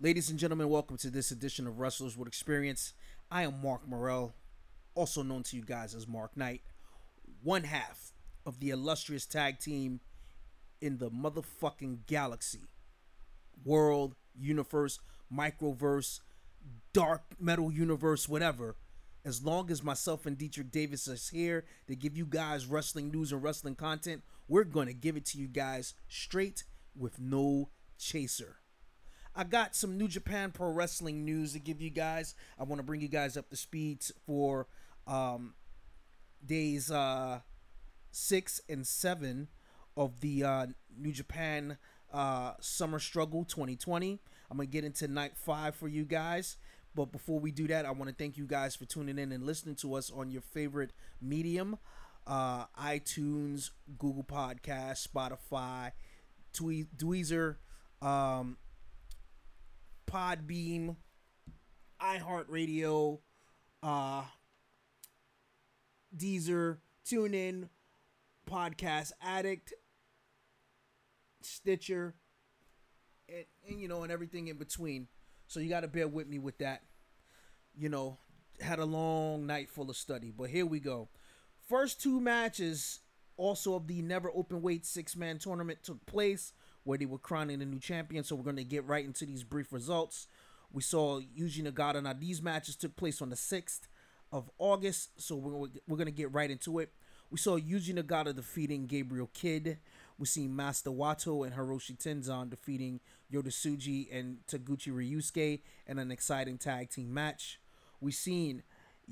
Ladies and gentlemen, welcome to this edition of Wrestlers with Experience. I am Mark Morel, also known to you guys as Mark Knight, one half of the illustrious tag team in the motherfucking galaxy, world, universe, microverse, dark metal universe, whatever. As long as myself and Deitrich Davis is here to give you guys wrestling news and wrestling content, we're going to give it to you guys straight with no chaser. I got some New Japan Pro Wrestling news to give you guys. I want to bring you guys up to speed for um, days uh, six and seven of the uh, New Japan uh, Summer Struggle 2020. I'm going to get into night five for you guys. But before we do that, I want to thank you guys for tuning in and listening to us on your favorite medium uh, iTunes, Google Podcast, Spotify, Dweezer, um, Podbean, iHeartRadio, uh, Deezer, TuneIn, Podcast Addict, Stitcher, and, and you know, and everything in between. So you got to bear with me with that. You know, had a long night full of study, but here we go. First two matches, also of the never open weight six man tournament, took place where they were crowning a new champion. So we're going to get right into these brief results. We saw Yuji Nagata. Now these matches took place on the sixth of August, so we're we're going to get right into it. We saw Yuji Nagata defeating Gabriel Kidd. We see Master Wato and Hiroshi Tenzan defeating Yota Tsuji and Taguchi Ryusuke in an exciting tag team match. We seen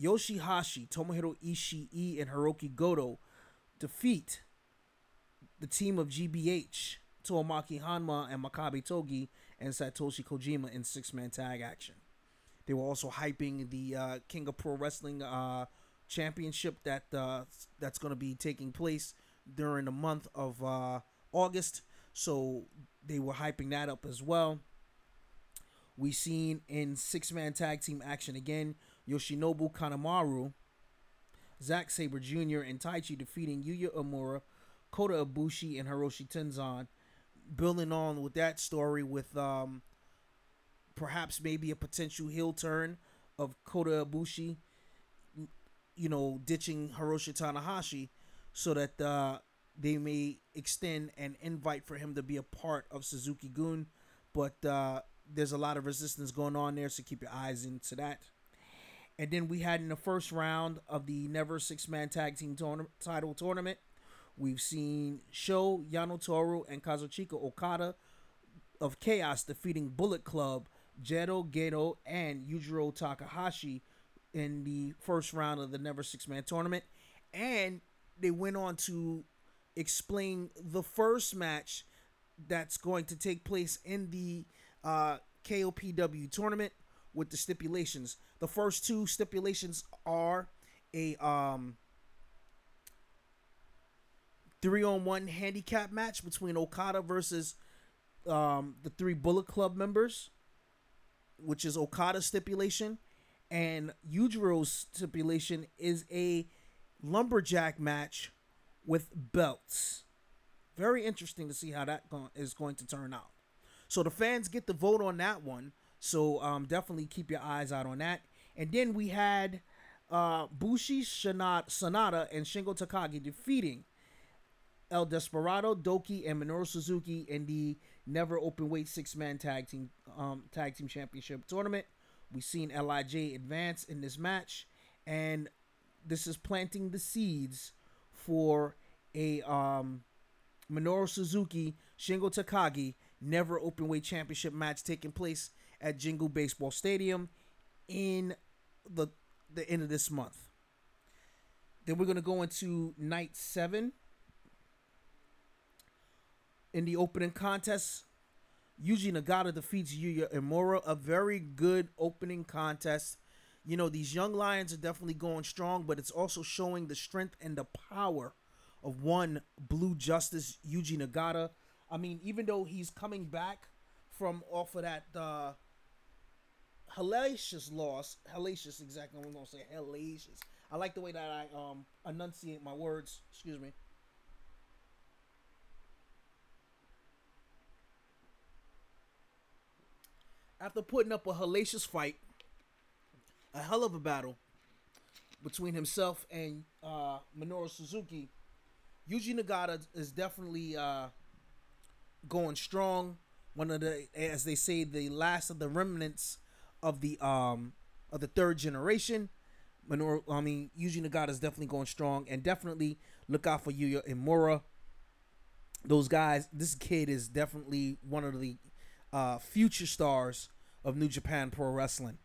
Yoshihashi, Tomohiro Ishii, and Hiroki Goto defeat the team of GBH, Tomoaki Honma and Makabe Togi, and Satoshi Kojima in six man tag action. They were also hyping the uh, King of Pro Wrestling uh, Championship that uh, that's going to be taking place during the month of uh, August. So they were hyping that up as well. We seen in six man tag team action again Yoshinobu Kanemaru, Zack Sabre Jr., and Taichi defeating Yuya Uemura, Kota Ibushi, and Hiroshi Tenzan. Building on with that story with um, perhaps maybe a potential heel turn of Kota Ibushi, you know, ditching Hiroshi Tanahashi so that uh, they may extend an invite for him to be a part of Suzuki Gun. But uh, there's a lot of resistance going on there, so keep your eyes into that. And then we had in the first round of the Never Six Man Tag Team title tournament, we've seen Sho, Yano Toru, and Kazuchika Okada of Chaos defeating Bullet Club, Jado Gedo, and Yujiro Takahashi in the first round of the Never Six Man tournament. And they went on to explain the first match that's going to take place in the uh, KOPW tournament with the stipulations. The first two stipulations are a um, three on one handicap match between Okada versus um, the three Bullet Club members, which is Okada's stipulation, and Yujiro's stipulation is a lumberjack match with belts. Very interesting to see how that go- is going to turn out. So the fans get the vote on that one. So um, definitely keep your eyes out on that. And then we had uh, Bushi Shanat, Sanada and Shingo Takagi defeating El Desperado, Douki, and Minoru Suzuki in the never open weight six man tag team um, tag team championship tournament. We've seen Lij advance in this match, and this is planting the seeds for a um, Minoru Suzuki Shingo Takagi never open weight championship match taking place at Jingu Baseball Stadium in the the end of this month. Then we're gonna go into night seven. In the opening contest, Yuji Nagata defeats Yuya Uemura. A very good opening contest. You know, these young lions are definitely going strong, but it's also showing the strength and the power of one Blue Justice, Yuji Nagata. I mean, even though he's coming back from off of that uh hellacious loss, hellacious exactly I'm gonna say hellacious. I like the way that I um enunciate my words, excuse me. After putting up a hellacious fight, a hell of a battle between himself and uh, Minoru Suzuki, Yuji Nagata is definitely uh, going strong. One of the, as they say, the last of the remnants of the um of the third generation. Minoru, I mean, Yuji Nagata is definitely going strong, and definitely look out for Yuya Uemura. Those guys, this kid is definitely one of the uh, future stars of New Japan Pro Wrestling.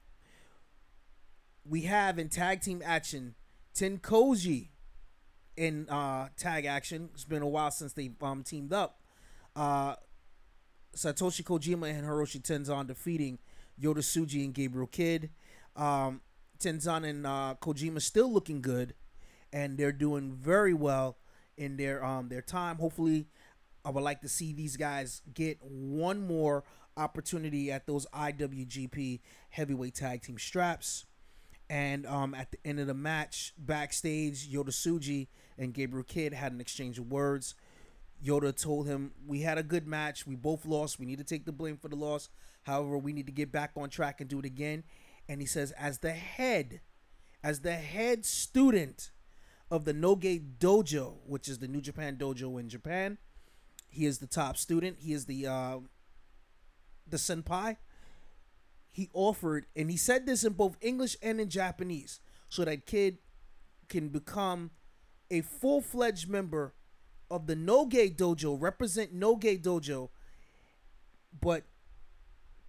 We have in tag team action TenCozy in uh, tag action. It's been a while since they um, teamed up. Uh, Satoshi Kojima and Hiroshi Tenzan defeating Yota Tsuji and Gabriel Kidd. Um, Tenzan and uh, Kojima still looking good, and they're doing very well in their um their time. Hopefully, I would like to see these guys get one more opportunity at those IWGP Heavyweight Tag Team straps. And um, at the end of the match, backstage, Yota Tsuji and Gabriel Kidd had an exchange of words. Yota told him, We had a good match. We both lost. We need to take the blame for the loss. However, we need to get back on track and do it again. And he says, As the head, as the head student of the Noge Dojo, which is the New Japan Dojo in Japan, he is the top student. He is the uh, the senpai. He offered, and he said this in both English and in Japanese, so that kid can become a full fledged member of the Noge Dojo, represent Noge Dojo. But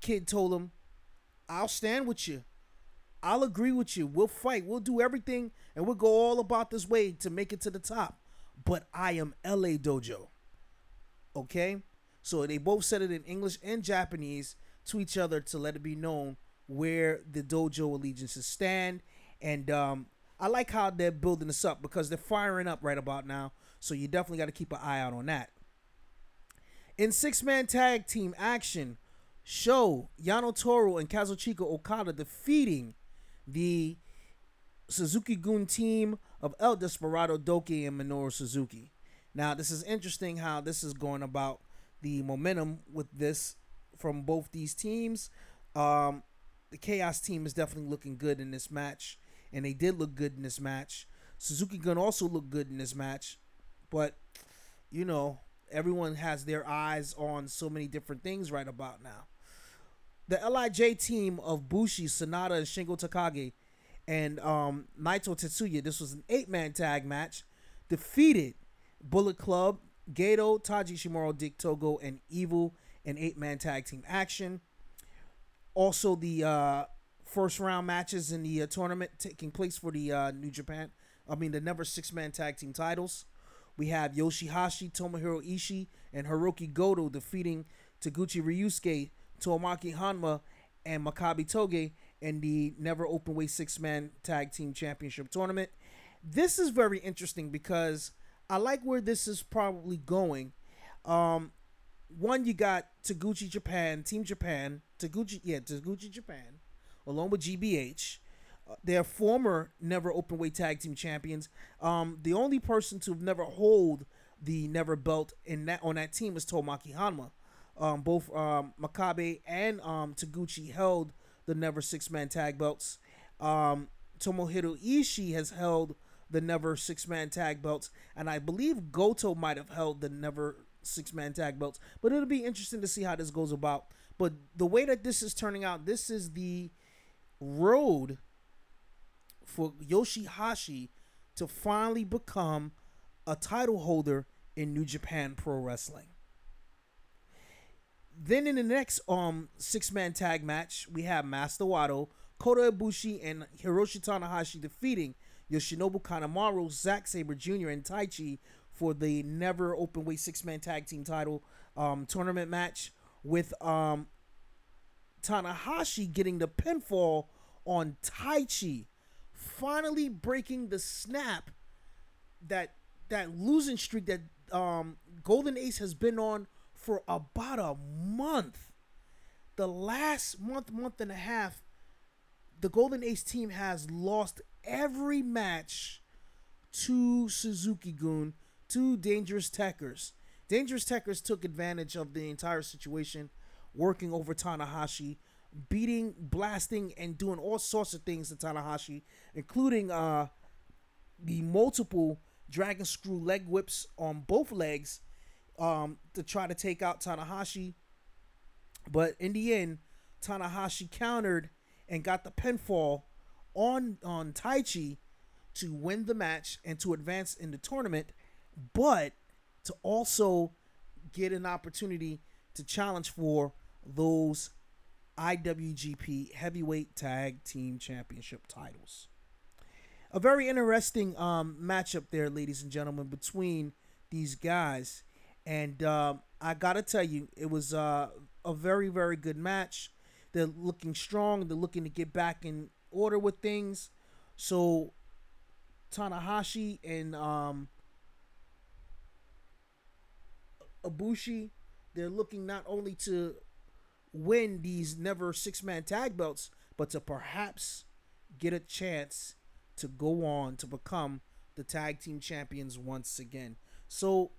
kid told him, I'll stand with you. I'll agree with you. We'll fight. We'll do everything and we'll go all about this way to make it to the top. But I am LA Dojo. Okay? So they both said it in English and Japanese to each other to let it be known where the dojo allegiances stand. And um, I like how they're building this up because they're firing up right about now. So you definitely got to keep an eye out on that. In six man tag team action, Sho Yano Toru and Kazuchika Okada defeating the Suzuki Gun team of El Desperado Douki, and Minoru Suzuki. Now, this is interesting how this is going about the momentum with this from both these teams. Um, the Chaos team is definitely looking good in this match, and they did look good in this match. Suzuki Gun also looked good in this match, but you know, everyone has their eyes on so many different things right about now. The Lij team of Bushi, Sanada, and Shingo Takagi, and um, Naito Tetsuya. This was an eight-man tag match. Defeated Bullet Club, Gato, Taiji Ishimori, Dick Togo, and Evil in eight man tag team action. Also, the uh, first round matches in the uh, tournament taking place for the uh, New Japan, I mean, the never six man tag team titles. We have Yoshihashi, Tomohiro Ishii, and Hiroki Goto defeating Taguchi Ryusuke, Tomoaki Honma, and Makabe Togi in the never open weight six man tag team championship tournament. This is very interesting because I like where this is probably going. Um, one, you got Taguchi Japan, Team Japan, Taguchi, yeah, Taguchi Japan, along with GBH. Uh, they're former never open weight tag team champions. Um, the only person to have never hold the never belt in that on that team was Tomoaki Honma. Um, both um, Makabe and um, Taguchi held the never six man tag belts. Um, Tomohiro Ishii has held the never six man tag belts, and I believe Goto might have held the never six man tag belts. But it'll be interesting to see how this goes about. But the way that this is turning out, this is the road for Yoshihashi to finally become a title holder in New Japan Pro Wrestling. Then in the next um six man tag match, we have Master Wato, Kota Ibushi, and Hiroshi Tanahashi defeating Yoshinobu Kanemaru, Zack Sabre Jr., and Taichi for the never open weight six man tag team title um, tournament match with um, Tanahashi getting the pinfall on Taichi, finally breaking the snap that that losing streak that um, Golden Ace has been on for about a month. The last month, month and a half, the Golden Ace team has lost every match to Suzuki Gun, to Dangerous Tekkers. Dangerous Tekkers took advantage of the entire situation, working over Tanahashi, beating, blasting, and doing all sorts of things to Tanahashi, including uh, the multiple dragon screw leg whips on both legs um, to try to take out Tanahashi. But in the end, Tanahashi countered and got the pinfall on on Taichi to win the match and to advance in the tournament, but to also get an opportunity to challenge for those IWGP Heavyweight Tag Team Championship titles. A very interesting um, matchup there, ladies and gentlemen, between these guys. And uh, I got to tell you, it was uh, a very, very good match. They're looking strong. They're looking to get back in order with things. So Tanahashi and um, they're looking not only to win these never six man tag belts, but to perhaps get a chance to go on to become the tag team champions once again. So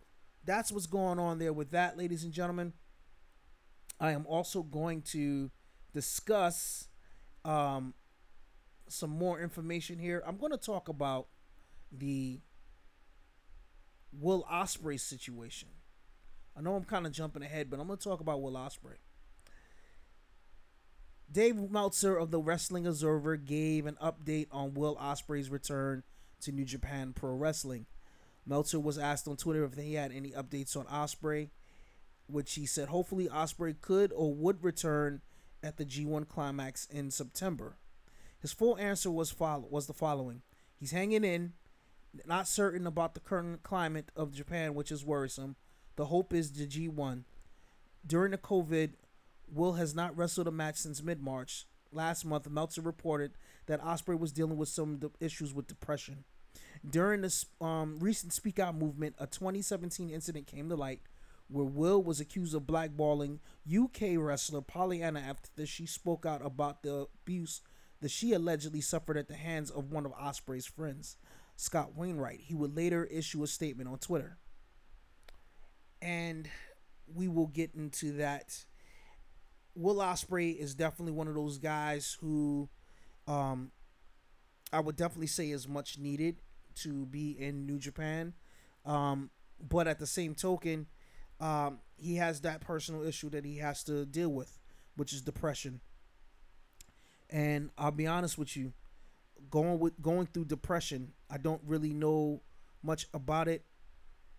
that's what's going on there with that, ladies and gentlemen. I am also going to discuss um, some more information here. I'm going to talk about the Will Ospreay situation. I know I'm kind of jumping ahead, but I'm going to talk about Will Ospreay. Dave Meltzer of the Wrestling Observer gave an update on Will Ospreay's return to New Japan Pro Wrestling. Meltzer was asked on Twitter if he had any updates on Ospreay, which he said hopefully Ospreay could or would return at the G1 Climax in September. His full answer was follow was the following: He's hanging in, not certain about the current climate of Japan, which is worrisome. The hope is the G1. During the COVID, Will has not wrestled a match since mid March. Last month, Meltzer reported that Ospreay was dealing with some issues with depression. During this um, recent Speak Out movement, a 2017 incident came to light where Will was accused of blackballing UK wrestler Pollyanna after she spoke out about the abuse that she allegedly suffered at the hands of one of Ospreay's friends, Scott Wainwright. He would later issue a statement on Twitter. And we will get into that. Will Ospreay is definitely one of those guys who um, I would definitely say is much needed to be in New Japan. Um, but at the same token, um, he has that personal issue that he has to deal with, which is depression. And I'll be honest with you, going with going through depression, I don't really know much about it,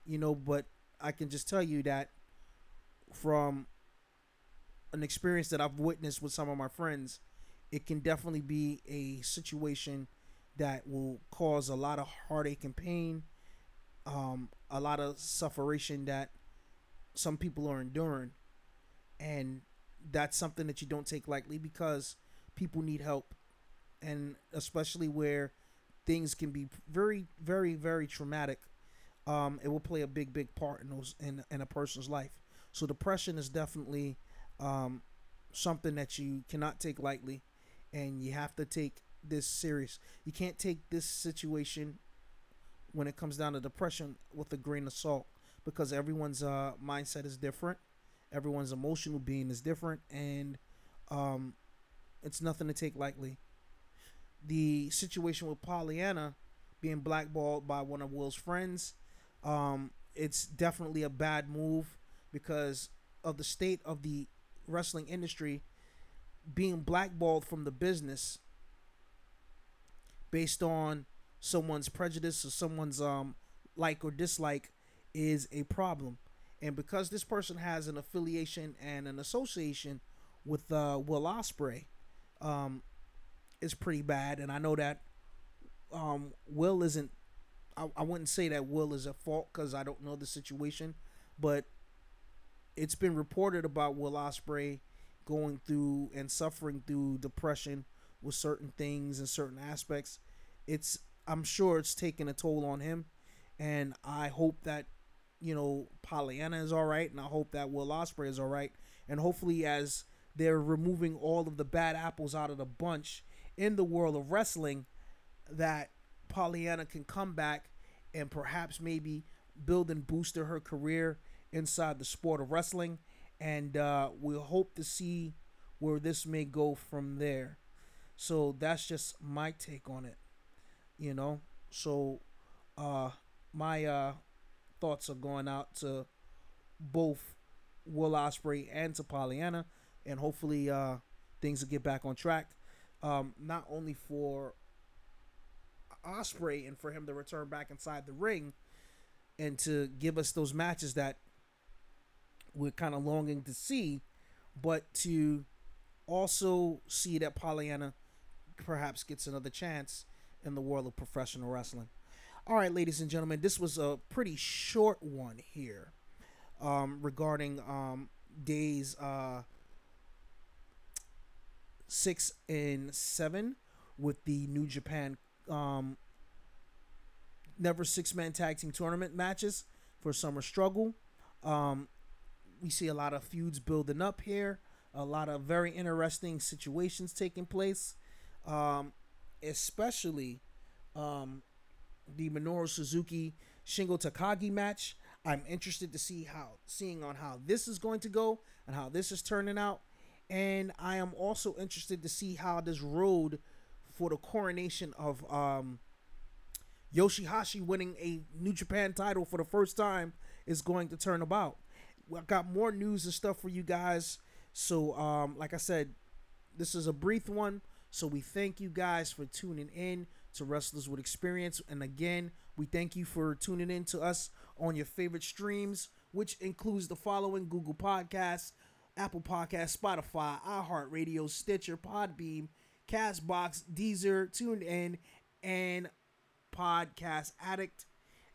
you know, but I can just tell you that from an experience that I've witnessed with some of my friends, it can definitely be a situation that will cause a lot of heartache and pain, um, a lot of sufferation that some people are enduring. And that's something that you don't take lightly because people need help. And especially where things can be very, very, very traumatic, um, it will play a big, big part in those in, in a person's life. So depression is definitely um, something that you cannot take lightly, and you have to take this serious. You can't take this situation when it comes down to depression with a grain of salt because everyone's uh, mindset is different, everyone's emotional being is different, and um, it's nothing to take lightly. The situation with Pollyanna being blackballed by one of Will's friends, um, it's definitely a bad move because of the state of the wrestling industry being blackballed from the business based on someone's prejudice or someone's um like or dislike is a problem. And because this person has an affiliation and an association with uh, Will Ospreay, um, pretty bad. And I know that um, Will isn't. I, I wouldn't say that Will is at fault because I don't know the situation, but it's been reported about Will Ospreay going through and suffering through depression with certain things and certain aspects it's I'm sure it's taking a toll on him, and I hope that you know Pollyanna is all right, and I hope that Will Ospreay is all right, and hopefully as they're removing all of the bad apples out of the bunch in the world of wrestling, that Pollyanna can come back and perhaps maybe build and booster her career inside the sport of wrestling, and uh, we'll hope to see where this may go from there. So that's just my take on it. You know? So uh my uh thoughts are going out to both Will Ospreay and to Pollyanna and hopefully uh things will get back on track. Um not only for Ospreay and for him to return back inside the ring and to give us those matches that we're kind of longing to see, but to also see that Pollyanna perhaps gets another chance in the world of professional wrestling. All right, ladies and gentlemen, this was a pretty short one here um, regarding um, days uh, six and seven with the New Japan um, Never Six Man Tag Team Tournament matches for Summer Struggle. Um, we see a lot of feuds building up here, a lot of very interesting situations taking place, um, especially um, the Minoru Suzuki Shingo Takagi match. I'm interested to see how seeing on how this is going to go and how this is turning out. And I am also interested to see how this road for the coronation of um, Yoshihashi winning a New Japan title for the first time is going to turn about. I got more news and stuff for you guys. So, um, like I said, this is a brief one. So we thank you guys for tuning in to Wrestlers with Experience. And again, we thank you for tuning in to us on your favorite streams, which includes the following Google Podcasts, Apple Podcasts, Spotify, iHeartRadio, Stitcher, Podbean, Castbox, Deezer, TuneIn, and Podcast Addict,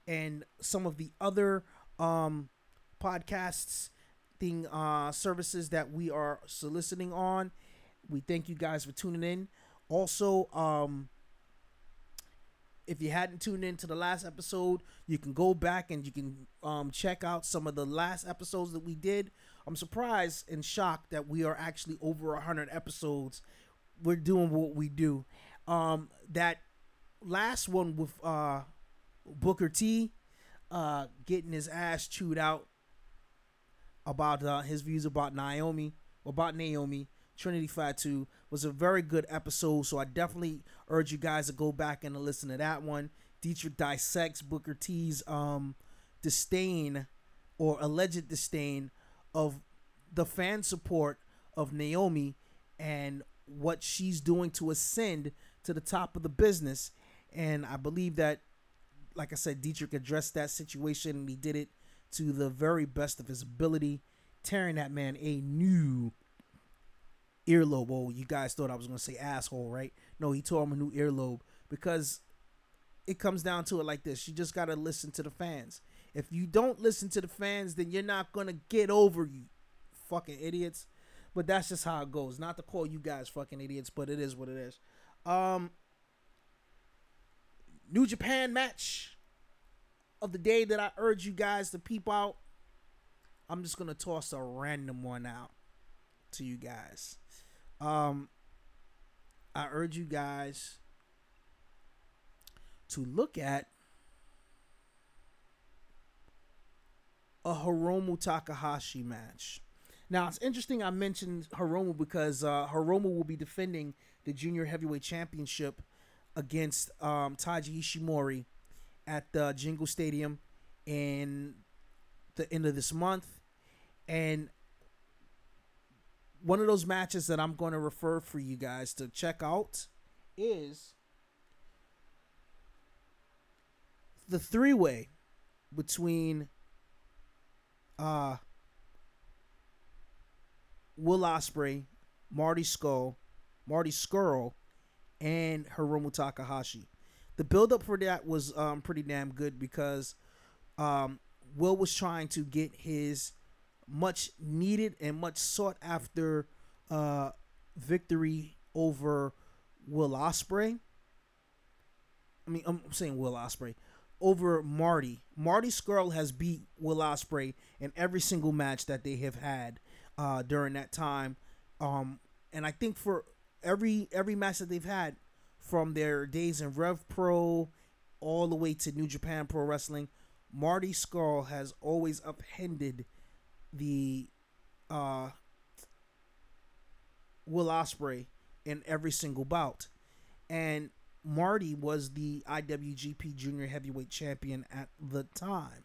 and some of the other um, podcasts thing uh, services that we are soliciting on. We thank you guys for tuning in. Also, um, if you hadn't tuned in to the last episode, you can go back and you can um, check out some of the last episodes that we did. I'm surprised and shocked that we are actually over 100 episodes. We're doing what we do. Um, that last one with uh, Booker T uh, getting his ass chewed out about uh, his views about Naomi, about Naomi, Trinity Fatu was a very good episode. So I definitely urge you guys to go back and listen to that one. Deitrich dissects Booker T's um, disdain or alleged disdain of the fan support of Naomi and what she's doing to ascend to the top of the business. And I believe that, like I said, Deitrich addressed that situation. And he did it to the very best of his ability, tearing that man a new earlobe. Oh, you guys thought I was gonna say asshole, right? No, he tore him a new earlobe because it comes down to it like this. You just gotta listen to the fans. If you don't listen to the fans, then you're not gonna get over you fucking idiots. But that's just how it goes. Not to call you guys fucking idiots, but it is what it is. Um New Japan match of the day that I urge you guys to peep out. I'm just gonna toss a random one out to you guys. Um, I urge you guys to look at a Hiromu Takahashi match. Now it's interesting I mentioned Hiromu because uh, Hiromu will be defending the junior heavyweight championship against um, Taiji Ishimori at the Jingu Stadium in the end of this month. And one of those matches that I'm going to refer for you guys to check out is the three way between uh Will Ospreay, Marty Skull, Marty Scurll, and Hiromu Takahashi. The build up for that was um, pretty damn good because um, Will was trying to get his much needed and much sought after uh, victory over Will Ospreay. I mean, I'm saying Will Ospreay over Marty. Marty Scurll has beat Will Ospreay in every single match that they have had uh, during that time. Um, and I think for every every match that they've had from their days in Rev Pro all the way to New Japan Pro Wrestling, Marty Scurll has always upended the uh Will Ospreay in every single bout, and Marty was the IWGP Junior Heavyweight Champion at the time.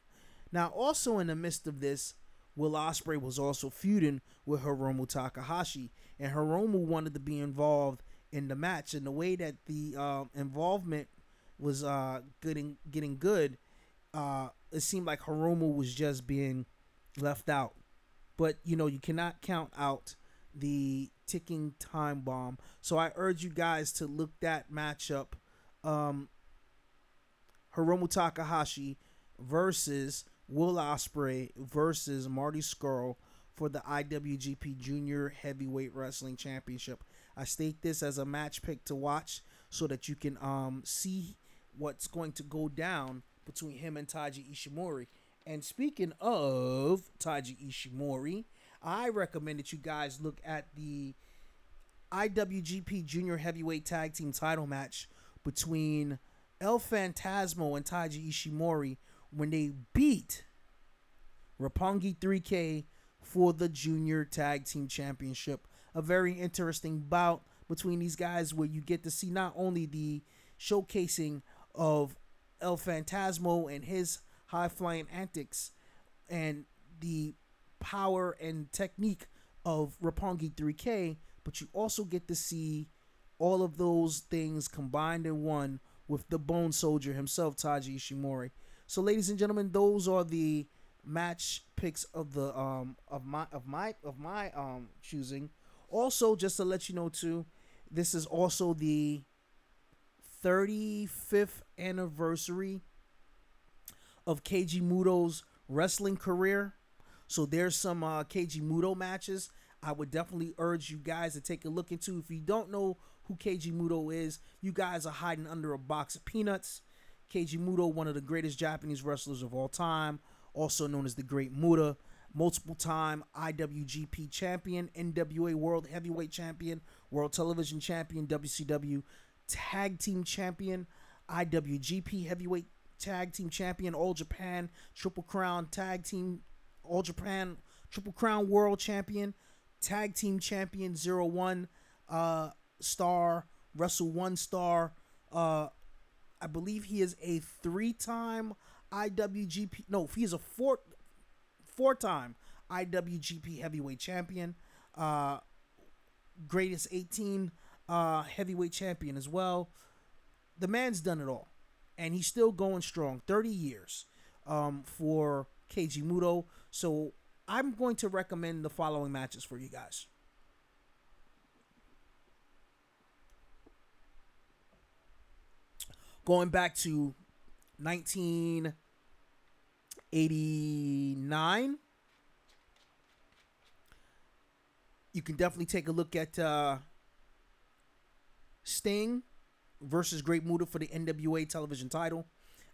Now, also in the midst of this, Will Ospreay was also feuding with Hiromu Takahashi, and Hiromu wanted to be involved in the match. And the way that the uh, involvement was uh, getting getting good, uh, it seemed like Hiromu was just being left out. But you know, you cannot count out the ticking time bomb. So I urge you guys to look that matchup. Um, Hiromu Takahashi versus Will Ospreay versus Marty Scurll for the IWGP Junior Heavyweight Wrestling Championship. I state this as a match pick to watch so that you can um, see what's going to go down between him and Taiji Ishimori. And speaking of Taiji Ishimori, I recommend that you guys look at the IWGP Junior Heavyweight Tag Team title match between El Phantasmo and Taiji Ishimori when they beat Roppongi 3K for the Junior Tag Team Championship. A very interesting bout between these guys where you get to see not only the showcasing of El Phantasmo and his high flying antics and the power and technique of Roppongi 3K, but you also get to see all of those things combined in one with the Bone Soldier himself, Taiji Ishimori. So, ladies and gentlemen, those are the match picks of the um of my of my of my um choosing. Also, just to let you know too, this is also the 35th anniversary of Keiji Muto's wrestling career. So there's some uh, Muto matches I would definitely urge you guys to take a look into. If you don't know who Keiji Muto is, you guys are hiding under a box of peanuts. Keiji Muto, one of the greatest Japanese wrestlers of all time, also known as the Great Muta, multiple time IWGP champion, NWA World Heavyweight Champion, World Television Champion, WCW Tag Team Champion, IWGP Heavyweight Tag Team Champion, All Japan Triple Crown Tag Team, All Japan Triple Crown World Champion, Tag Team Champion, Zero One uh, star, Wrestle One star. Uh, I believe he is a three-time IWGP. No, he is a four, four-time IWGP Heavyweight Champion. Uh, greatest 18 uh, heavyweight champion as well. The man's done it all, and he's still going strong. 30 years um, for Keiji Muto. So I'm going to recommend the following matches for you guys. Going back to 1989, you can definitely take a look at uh, Sting versus Great Muta for the NWA television title.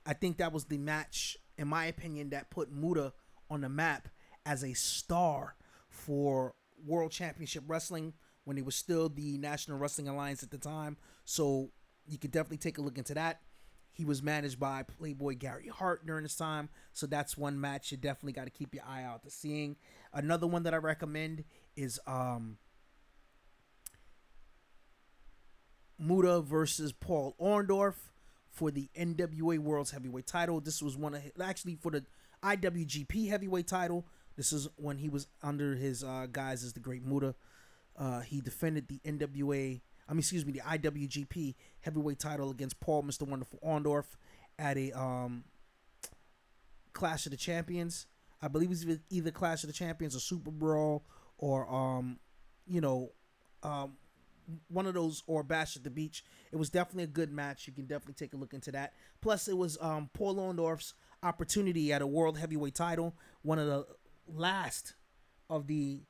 I think that was the match, in my opinion, that put Muta on the map as a star for World Championship Wrestling when he was still the National Wrestling Alliance at the time. So you could definitely take a look into that. He was managed by Playboy Gary Hart during this time. So that's one match you definitely got to keep your eye out to seeing. Another one that I recommend is um Muta versus Paul Orndorff for the NWA World's Heavyweight title. This was one of his, actually for the IWGP Heavyweight title. This is when he was under his uh, guise as the Great Muta. Uh, he defended the NWA, I mean, excuse me, the IWGP Heavyweight title against Paul Mr. Wonderful Orndorff at a um, Clash of the Champions. I believe it was either Clash of the Champions or Super Brawl or, um, you know, um, one of those or Bash at the Beach. It was definitely a good match. You can definitely take a look into that. Plus, it was um, Paul Orndorff's opportunity at a World Heavyweight title, one of the last of the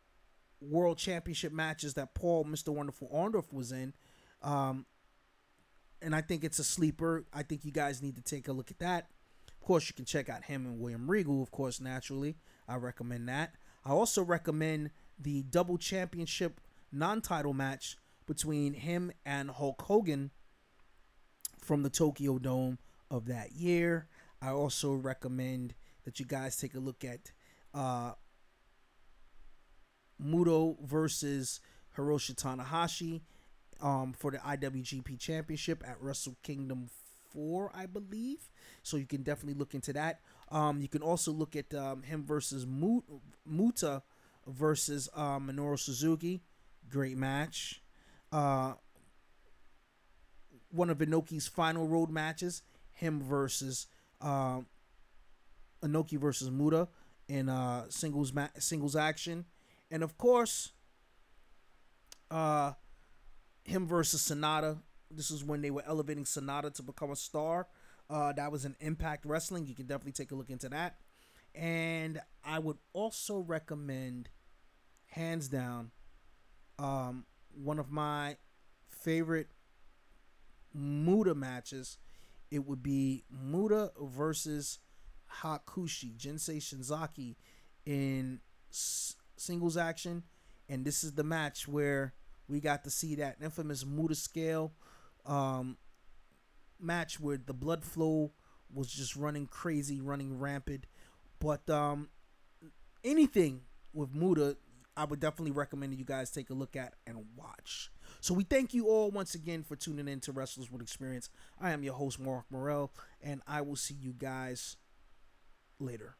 world championship matches that Paul Mr. Wonderful Orndorff was in. Um, and I think it's a sleeper. I think you guys need to take a look at that. Of course, you can check out him and William Regal, of course, naturally. I recommend that. I also recommend the double championship non title match between him and Hulk Hogan from the Tokyo Dome of that year. I also recommend that you guys take a look at uh, Muto versus Hiroshi Tanahashi um, for the IWGP Championship at Wrestle Kingdom 4, I believe. So you can definitely look into that. Um, you can also look at um, him versus Muta versus uh, Minoru Suzuki. Great match. Uh, one of Inoki's final road matches, him versus uh, Inoki versus Muta in uh, singles ma- singles action, and of course, uh, him versus Sanada. This is when they were elevating Sanada to become a star. Uh, that was an Impact Wrestling. You can definitely take a look into that. And I would also recommend, hands down, um, one of my favorite Muta matches. It would be Muta versus Hakushi, Jinsei Shinzaki in s- singles action. And this is the match where we got to see that infamous Muta scale um, match where the blood flow was just running crazy, running rampant. But um, anything with Muta, I would definitely recommend you guys take a look at and watch. So we thank you all once again for tuning in to Wrestlers with Experience. I am your host, Mark Morel, and I will see you guys later.